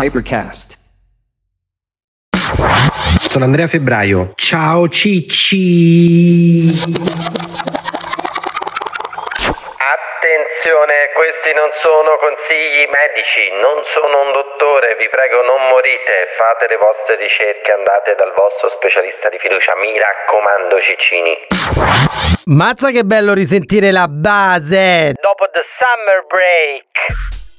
Hypercast. Sono Andrea Febbraio. Ciao Cicci. Attenzione, questi non sono consigli medici, non sono un dottore, vi prego non morite, fate le vostre ricerche, andate dal vostro specialista di fiducia, mi raccomando Ciccini. Mazza che bello risentire la base! Dopo the summer break.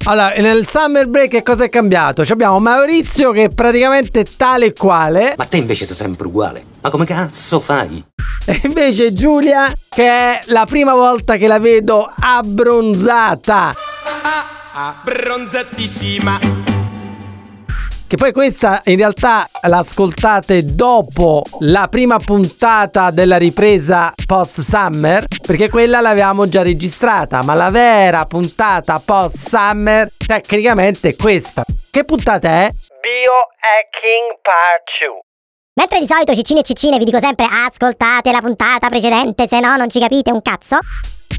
Allora, nel summer break che cosa è cambiato? Ci abbiamo Maurizio che è praticamente tale e quale. Ma te invece sei sempre uguale. Ma come cazzo fai? E invece Giulia che è la prima volta che la vedo abbronzata. Abbronzatissima. Che poi questa in realtà l'ascoltate dopo la prima puntata della ripresa post summer, perché quella l'avevamo già registrata, ma la vera puntata post summer tecnicamente è questa. Che puntata è? Biohacking Part 2. Mentre di solito ciccine e ciccine vi dico sempre ascoltate la puntata precedente, se no non ci capite un cazzo.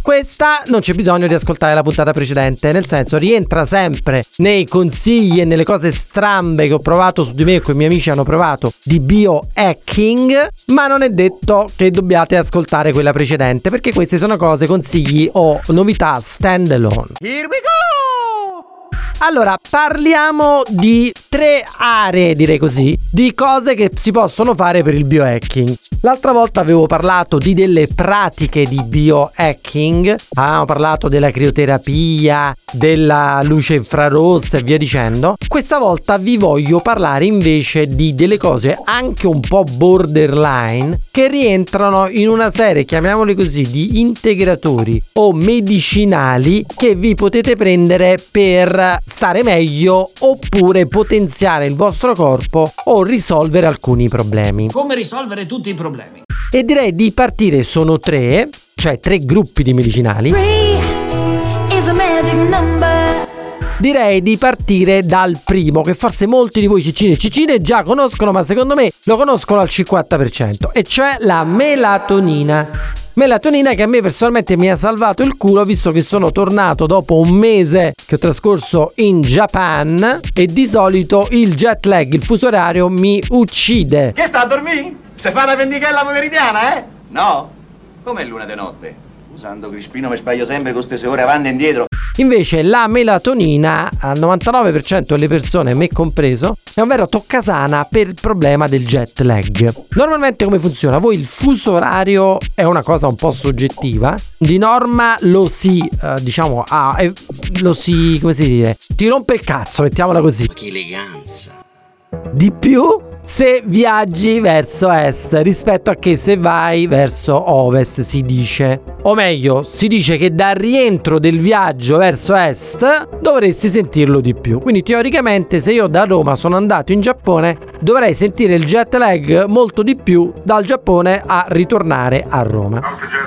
Questa non c'è bisogno di ascoltare la puntata precedente, nel senso rientra sempre nei consigli e nelle cose strambe che ho provato su di me e che i miei amici hanno provato di biohacking, ma non è detto che dobbiate ascoltare quella precedente, perché queste sono cose, consigli o novità stand alone. Here we go! Allora, parliamo di tre aree, direi così, di cose che si possono fare per il biohacking. L'altra volta avevo parlato di delle pratiche di biohacking, avevamo parlato della crioterapia, della luce infrarossa e via dicendo. Questa volta vi voglio parlare invece di delle cose anche un po' borderline che rientrano in una serie, chiamiamoli così, di integratori o medicinali che vi potete prendere per stare meglio oppure potenziare il vostro corpo o risolvere alcuni problemi. Come risolvere tutti i problemi? E direi di partire, sono tre, cioè tre gruppi di medicinali. Direi di partire dal primo, che forse molti di voi ciccine e ciccine già conoscono, ma secondo me lo conoscono al 50%, e cioè la melatonina. Melatonina che a me personalmente mi ha salvato il culo visto che sono tornato dopo un mese che ho trascorso in Japan e di solito il jet lag, il fuso orario mi uccide. Che sta a dormire? Se fa la vendichella pomeridiana, eh? No? Come luna di notte? Usando Crispino mi sbaglio sempre con queste ore avanti e indietro. Invece la melatonina al 99% delle persone, me compreso, è un vero toccasana per il problema del jet lag. Normalmente come funziona? Voi il fuso orario è una cosa un po' soggettiva, di norma lo si, eh, diciamo, ah, eh, lo si, come si dice, ti rompe il cazzo, mettiamola così. Che eleganza. Di più se viaggi verso est rispetto a che se vai verso ovest si dice. O meglio, si dice che dal rientro del viaggio verso est dovresti sentirlo di più. Quindi teoricamente se io da Roma sono andato in Giappone dovrei sentire il jet lag molto di più dal Giappone a ritornare a Roma.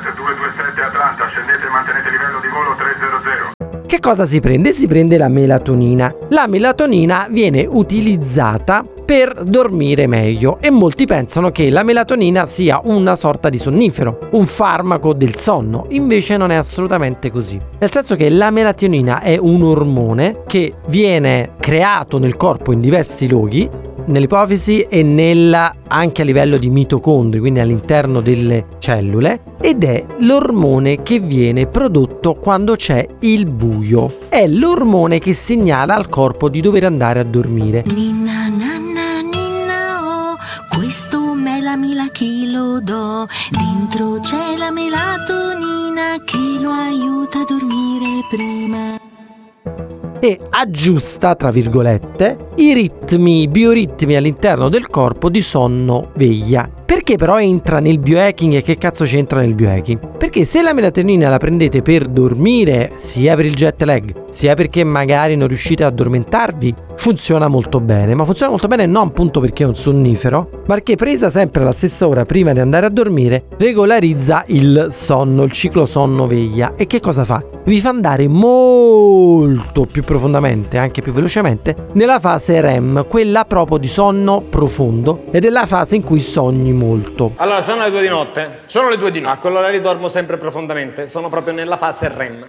Che cosa si prende? Si prende la melatonina. La melatonina viene utilizzata per dormire meglio e molti pensano che la melatonina sia una sorta di sonnifero, un farmaco del sonno, invece non è assolutamente così. Nel senso che la melatonina è un ormone che viene creato nel corpo in diversi luoghi nell'ipofisi e nella, anche a livello di mitocondri, quindi all'interno delle cellule, ed è l'ormone che viene prodotto quando c'è il buio. È l'ormone che segnala al corpo di dover andare a dormire. Ninna nanna ninna oh, questo melamila chi lo do. Dentro c'è la melatonina che lo aiuta a dormire prima. E aggiusta, tra virgolette, i ritmi, i bioritmi all'interno del corpo di sonno-veglia. Perché però entra nel biohacking e che cazzo c'entra nel biohacking? Perché se la melatonina la prendete per dormire, sia per il jet lag, sia perché magari non riuscite ad addormentarvi, funziona molto bene. Ma funziona molto bene non appunto perché è un sonnifero, ma perché presa sempre alla stessa ora prima di andare a dormire, regolarizza il sonno, il ciclo sonno-veglia. E che cosa fa? Vi fa andare molto più profondamente, anche più velocemente, nella fase REM, quella proprio di sonno profondo, ed è la fase in cui sogni molto. Allora, sono le due di notte. Sono le due di notte. A quell'ora lì dormo sempre profondamente. Sono proprio nella fase REM.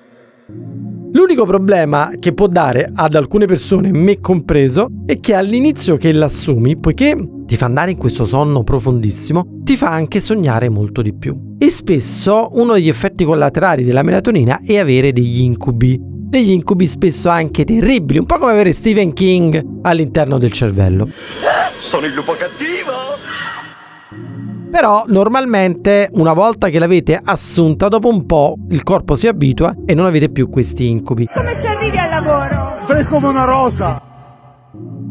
L'unico problema che può dare ad alcune persone, me compreso, è che all'inizio che l'assumi, poiché ti fa andare in questo sonno profondissimo, ti fa anche sognare molto di più. E spesso uno degli effetti collaterali della melatonina è avere degli incubi. Degli incubi spesso anche terribili, un po' come avere Stephen King all'interno del cervello. Sono il lupo cattivo! Però normalmente una volta che l'avete assunta, dopo un po' il corpo si abitua e non avete più questi incubi. Come ci arrivi al lavoro? Fresco come una rosa!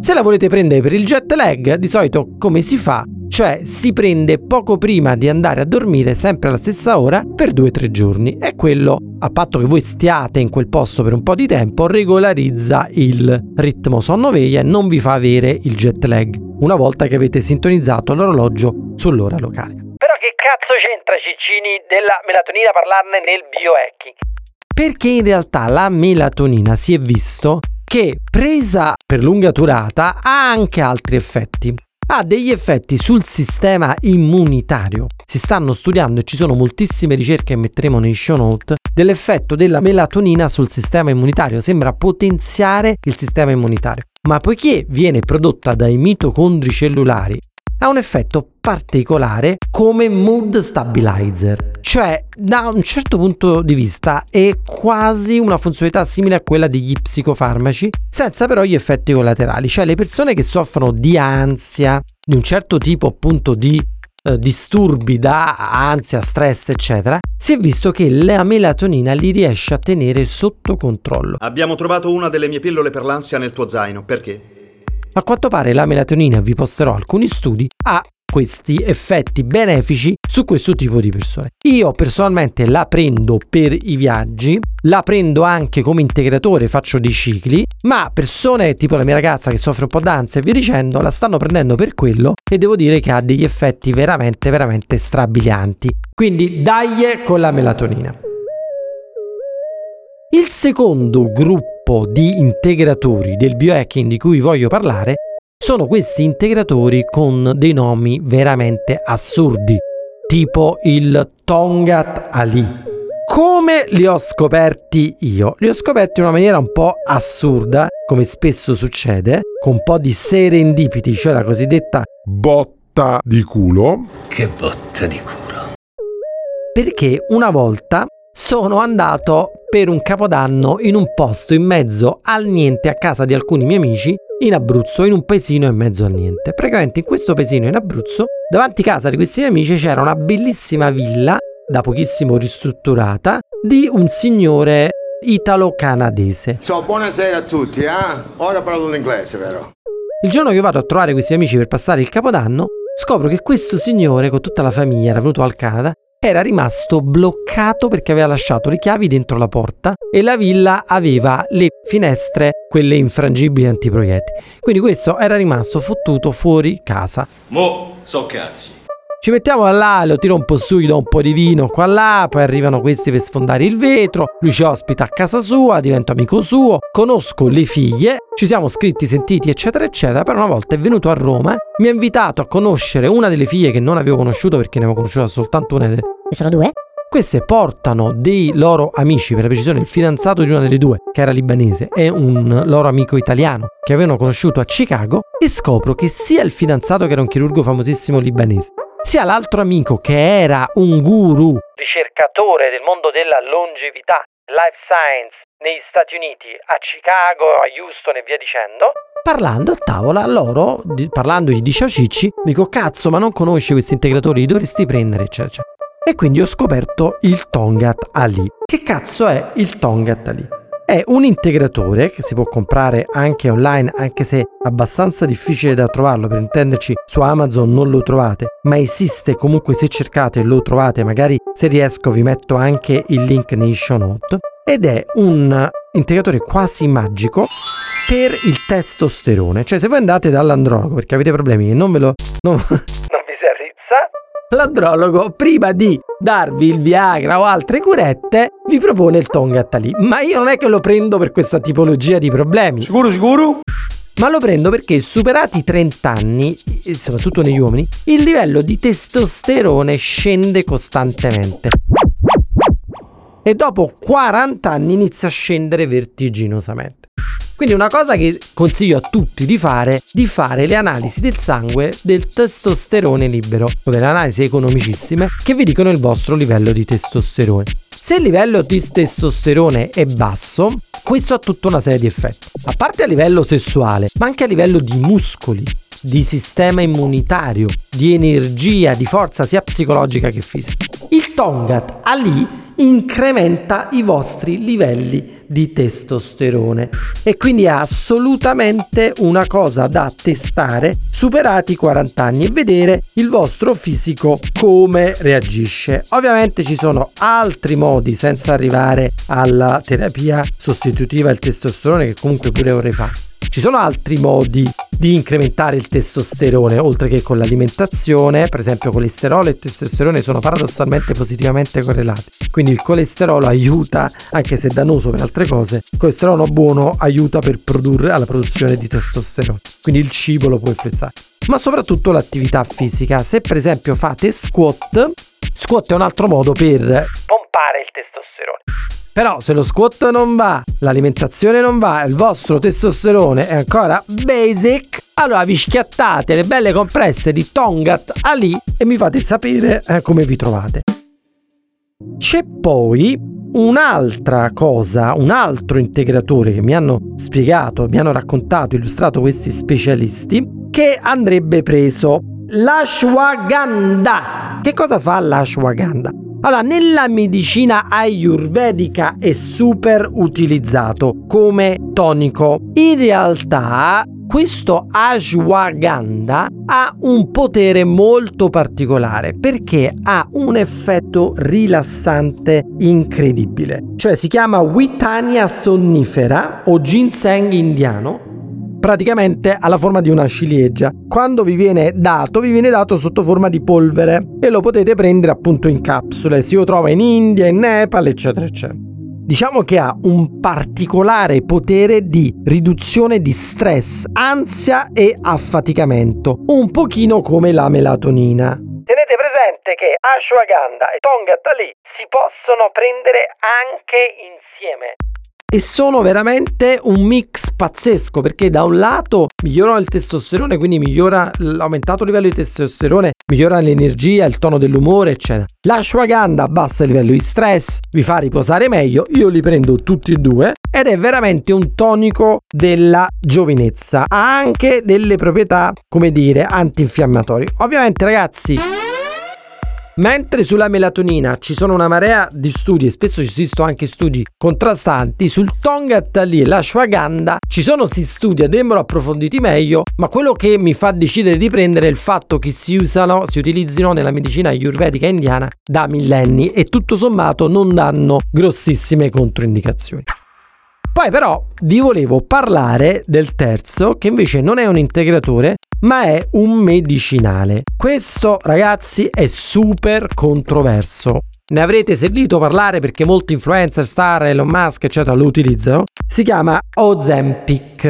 Se la volete prendere per il jet lag, di solito come si fa? Cioè si prende poco prima di andare a dormire, sempre alla stessa ora, per 2-3 giorni. E quello, a patto che voi stiate in quel posto per un po' di tempo, regolarizza il ritmo sonno-veglia e non vi fa avere il jet lag una volta che avete sintonizzato l'orologio sull'ora locale. Però che cazzo c'entra Ciccini della melatonina parlarne nel biohacking? Perché in realtà la melatonina si è visto che presa per lunga durata ha anche altri effetti. Ha degli effetti sul sistema immunitario. Si stanno studiando e ci sono moltissime ricerche che metteremo nei show note dell'effetto della melatonina sul sistema immunitario. Sembra potenziare il sistema immunitario. Ma poiché viene prodotta dai mitocondri cellulari ha un effetto particolare come mood stabilizer. Cioè, da un certo punto di vista è quasi una funzionalità simile a quella degli psicofarmaci, senza però gli effetti collaterali. Cioè, le persone che soffrono di ansia, di un certo tipo appunto di eh, disturbi da ansia, stress, eccetera, si è visto che la melatonina li riesce a tenere sotto controllo. Abbiamo trovato una delle mie pillole per l'ansia nel tuo zaino. Perché? A quanto pare la melatonina, vi posterò alcuni studi, ha questi effetti benefici su questo tipo di persone. Io personalmente la prendo per i viaggi, la prendo anche come integratore, faccio dei cicli, ma persone tipo la mia ragazza che soffre un po' d'ansia e via dicendo la stanno prendendo per quello e devo dire che ha degli effetti veramente veramente strabilianti. Quindi dai con la melatonina. Il secondo gruppo di integratori del biohacking di cui voglio parlare sono questi integratori con dei nomi veramente assurdi, tipo il Tongat Ali. Come li ho scoperti io? Li ho scoperti in una maniera un po' assurda, come spesso succede, con un po' di serendipity, cioè la cosiddetta Botta di culo. Che botta di culo. perché una volta sono andato per un capodanno in un posto in mezzo al niente a casa di alcuni miei amici in Abruzzo, in un paesino in mezzo al niente. Praticamente in questo paesino in Abruzzo, davanti a casa di questi miei amici c'era una bellissima villa, da pochissimo ristrutturata, di un signore italo-canadese. So, buonasera a tutti, eh? Ora parlo l'inglese, vero? Il giorno che vado a trovare questi amici per passare il capodanno, scopro che questo signore con tutta la famiglia era venuto al Canada era rimasto bloccato perché aveva lasciato le chiavi dentro la porta e la villa aveva le finestre, quelle infrangibili antiproiettili. Quindi questo era rimasto fottuto fuori casa. Mo, so cazzi. Ci mettiamo là, lo tiro un po' su, gli do un po' di vino qua là, poi arrivano questi per sfondare il vetro, lui ci ospita a casa sua, divento amico suo, conosco le figlie, ci siamo scritti, sentiti, eccetera, eccetera, però una volta è venuto a Roma, mi ha invitato a conoscere una delle figlie che non avevo conosciuto perché ne avevo conosciuta soltanto una, Ne sono due? queste portano dei loro amici, per la precisione il fidanzato di una delle due, che era libanese, e un loro amico italiano che avevano conosciuto a Chicago, e scopro che sia il fidanzato che era un chirurgo famosissimo libanese, sia l'altro amico che era un guru Ricercatore del mondo della longevità, life science negli Stati Uniti, a Chicago, a Houston e via dicendo. parlando a tavola, loro, di- parlandogli di cicci, dico cazzo ma non conosci questi integratori, li dovresti prendere, eccetera, eccetera. E quindi ho scoperto il Tongat Ali. Che cazzo è il Tongat Ali? È un integratore che si può comprare anche online, anche se è abbastanza difficile da trovarlo, per intenderci su Amazon non lo trovate, ma esiste. Comunque se cercate lo trovate, magari se riesco vi metto anche il link nei show note, ed è un integratore quasi magico per il testosterone, cioè se voi andate dall'andrologo perché avete problemi e non ve lo... non- L'andrologo, prima di darvi il Viagra o altre curette, vi propone il Tongat Ali. Ma io non è che lo prendo per questa tipologia di problemi. Sicuro, sicuro? Ma lo prendo perché superati i 30 anni, soprattutto negli uomini, il livello di testosterone scende costantemente. e dopo 40 anni inizia a scendere vertiginosamente. Quindi una cosa che consiglio a tutti di fare, di fare le analisi del sangue del testosterone libero, o delle analisi economicissime che vi dicono il vostro livello di testosterone. Se il livello di testosterone è basso, questo ha tutta una serie di effetti, a parte a livello sessuale, ma anche a livello di muscoli, di sistema immunitario, di energia, di forza sia psicologica che fisica. Il Tongat Ali incrementa i vostri livelli di testosterone e quindi è assolutamente una cosa da testare superati i 40 anni e vedere il vostro fisico come reagisce. Ovviamente ci sono altri modi senza arrivare alla terapia sostitutiva del testosterone che comunque pure vorrei fare. Ci sono altri modi di incrementare il testosterone, oltre che con l'alimentazione, per esempio colesterolo e testosterone sono paradossalmente positivamente correlati. Quindi il colesterolo aiuta, anche se dannoso per altre cose, il colesterolo buono aiuta per produrre alla produzione di testosterone. Quindi il cibo lo può influenzare. Ma soprattutto l'attività fisica. Se per esempio fate squat, squat è un altro modo per pompare il testosterone. Però se lo squat non va, l'alimentazione non va, il vostro testosterone è ancora basic, allora vi schiattate le belle compresse di Tongat Ali e mi fate sapere eh, come vi trovate. C'è poi un'altra cosa, un altro integratore che mi hanno spiegato, mi hanno raccontato, illustrato questi specialisti, che andrebbe preso l'ashwagandha. Che cosa fa l'ashwagandha? Allora, nella medicina ayurvedica è super utilizzato come tonico. In realtà questo ashwagandha ha un potere molto particolare perché ha un effetto rilassante incredibile. Cioè si chiama Witania sonnifera o ginseng indiano praticamente ha la forma di una ciliegia. Quando vi viene dato, vi viene dato sotto forma di polvere e lo potete prendere appunto in capsule. Si trova in India, in Nepal, eccetera, eccetera. Diciamo che ha un particolare potere di riduzione di stress, ansia e affaticamento, un pochino come la melatonina. Tenete presente che ashwagandha e tonga lì si possono prendere anche insieme e sono veramente un mix pazzesco perché da un lato migliorano il testosterone, quindi migliora l'aumentato livello di testosterone, migliora l'energia, il tono dell'umore, eccetera. L'ashwagandha abbassa il livello di stress, vi fa riposare meglio, io li prendo tutti e due ed è veramente un tonico della giovinezza. Ha anche delle proprietà, come dire, antinfiammatorie. Ovviamente ragazzi Mentre sulla melatonina ci sono una marea di studi e spesso ci esistono anche studi contrastanti, sul Tongat lì e l'ashwagandha ci sono si studi, andrebbero approfonditi meglio, ma quello che mi fa decidere di prendere è il fatto che si usano, si utilizzino nella medicina ayurvedica indiana da millenni e tutto sommato non danno grossissime controindicazioni. Poi però vi volevo parlare del terzo che invece non è un integratore ma è un medicinale. Questo ragazzi è super controverso. Ne avrete sentito parlare perché molti influencer, star, Elon Musk eccetera lo utilizzano. Si chiama Ozempic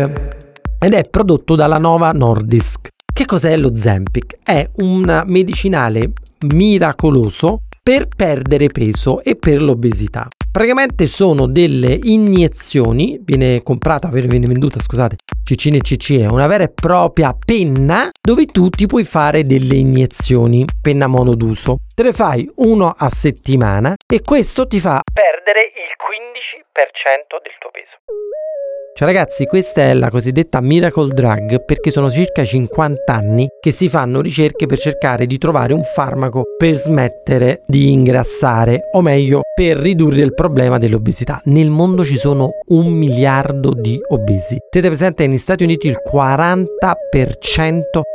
ed è prodotto dalla Nova Nordisk. Che cos'è lo Zempic? È un medicinale miracoloso per perdere peso e per l'obesità. Praticamente sono delle iniezioni, viene comprata, viene venduta, scusate, Cicine Cicine, una vera e propria penna dove tu ti puoi fare delle iniezioni, penna monoduso. Te le fai uno a settimana e questo ti fa perdere il 15% del tuo peso. Cioè ragazzi, questa è la cosiddetta miracle drug perché sono circa 50 anni che si fanno ricerche per cercare di trovare un farmaco per smettere di ingrassare, o meglio, per ridurre il problema dell'obesità. Nel mondo ci sono un miliardo di obesi. Tenete presente negli Stati Uniti il 40%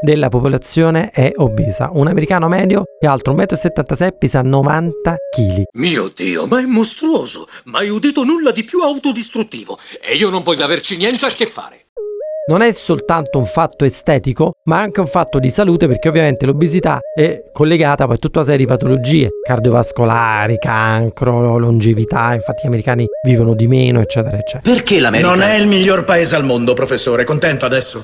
della popolazione è obesa. Un americano medio che altro 1,76 m pesa 90 kg. Mio Dio, ma è mostruoso! Mai udito nulla di più autodistruttivo e io non voglio averci niente a che fare. Non è soltanto un fatto estetico, ma anche un fatto di salute perché ovviamente l'obesità è collegata poi a tutta una serie di patologie cardiovascolari, cancro, longevità, infatti gli americani vivono di meno, eccetera, eccetera. Perché l'America? Non è il miglior paese al mondo, professore, contento adesso?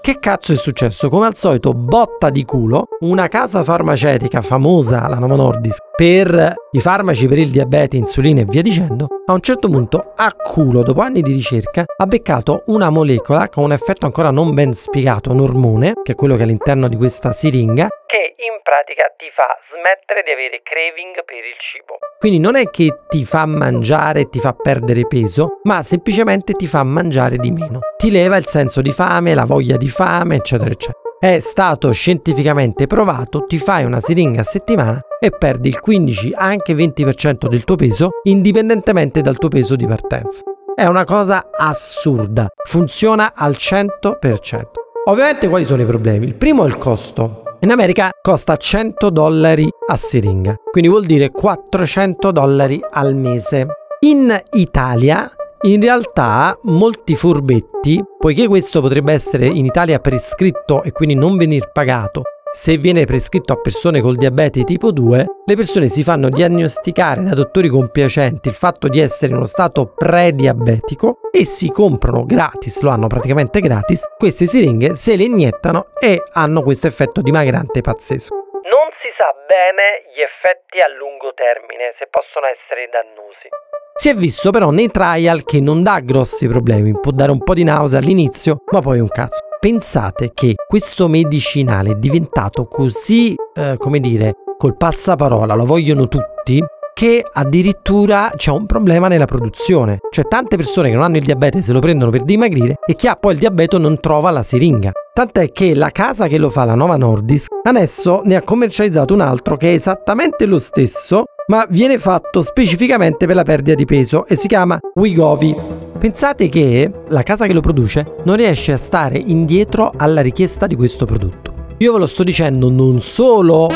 Che cazzo è successo? Come al solito, botta di culo, una casa farmaceutica famosa, la Novo Nordisk, per i farmaci per il diabete, insulina e via dicendo, a un certo punto a culo, dopo anni di ricerca, ha beccato una molecola con un effetto ancora non ben spiegato, un ormone, che è quello che è all'interno di questa siringa, che in pratica ti fa smettere di avere craving per il cibo. quindi non è che ti fa mangiare e ti fa perdere peso, ma semplicemente ti fa mangiare di meno. Ti leva il senso di fame, la voglia di fame, eccetera, eccetera. È stato scientificamente provato, ti fai una siringa a settimana e perdi il 15 anche 20% del tuo peso indipendentemente dal tuo peso di partenza. È una cosa assurda, funziona al 100%. Ovviamente quali sono i problemi? Il primo è il costo. In America costa 100 dollari a siringa, quindi vuol dire 400 dollari al mese. In Italia, in realtà, molti furbetti, poiché questo potrebbe essere in Italia prescritto e quindi non venir pagato, se viene prescritto a persone col diabete tipo 2, le persone si fanno diagnosticare da dottori compiacenti il fatto di essere in uno stato prediabetico e si comprano gratis, lo hanno praticamente gratis, queste siringhe, se le iniettano e hanno questo effetto dimagrante pazzesco. Non si sa bene gli effetti a lungo termine, se possono essere dannosi. Si è visto però nei trial che non dà grossi problemi, può dare un po' di nausea all'inizio, ma poi un cazzo. Pensate che questo medicinale è diventato così, eh, come dire, col passaparola, lo vogliono tutti, che addirittura c'è un problema nella produzione. Cioè tante persone che non hanno il diabete se lo prendono per dimagrire e chi ha poi il diabete non trova la siringa. Tant'è che la casa che lo fa, la Nova Nordisk, adesso ne ha commercializzato un altro che è esattamente lo stesso, ma viene fatto specificamente per la perdita di peso e si chiama Wigovi. Pensate che la casa che lo produce non riesce a stare indietro alla richiesta di questo prodotto. Io ve lo sto dicendo non solo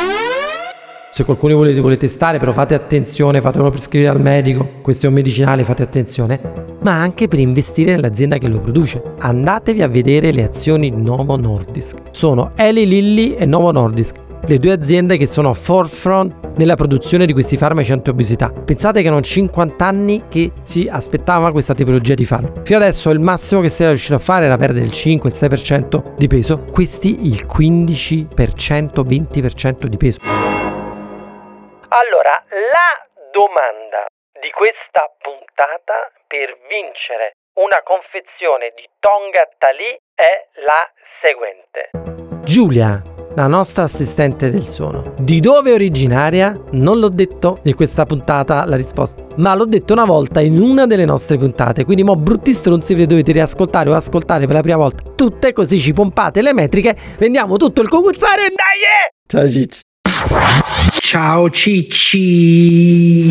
se qualcuno volete, vuole testare, però fate attenzione, fatelo prescrivere al medico, questo è un medicinale, fate attenzione, ma anche per investire nell'azienda che lo produce. Andatevi a vedere le azioni Novo Nordisk. Sono Eli Lilly e Novo Nordisk, le due aziende che sono forefront nella produzione di questi farmaci anti-obesità. Pensate che erano 50 anni che si aspettava questa tipologia di farmaci. Fino adesso il massimo che si era riuscito a fare era perdere il 5, il 6% di peso, questi il 15%, 20% di peso. Allora, la domanda di questa puntata per vincere una confezione di Tonga Tali è la seguente. Giulia, la nostra assistente del suono. Di dove è originaria? Non l'ho detto in questa puntata la risposta, ma l'ho detto una volta in una delle nostre puntate, quindi mo brutti stronzi vi dovete riascoltare o ascoltare per la prima volta tutte così ci pompate le metriche, vendiamo tutto il cocuzzare e dai! Ciao Cicci! Ciao Cicci!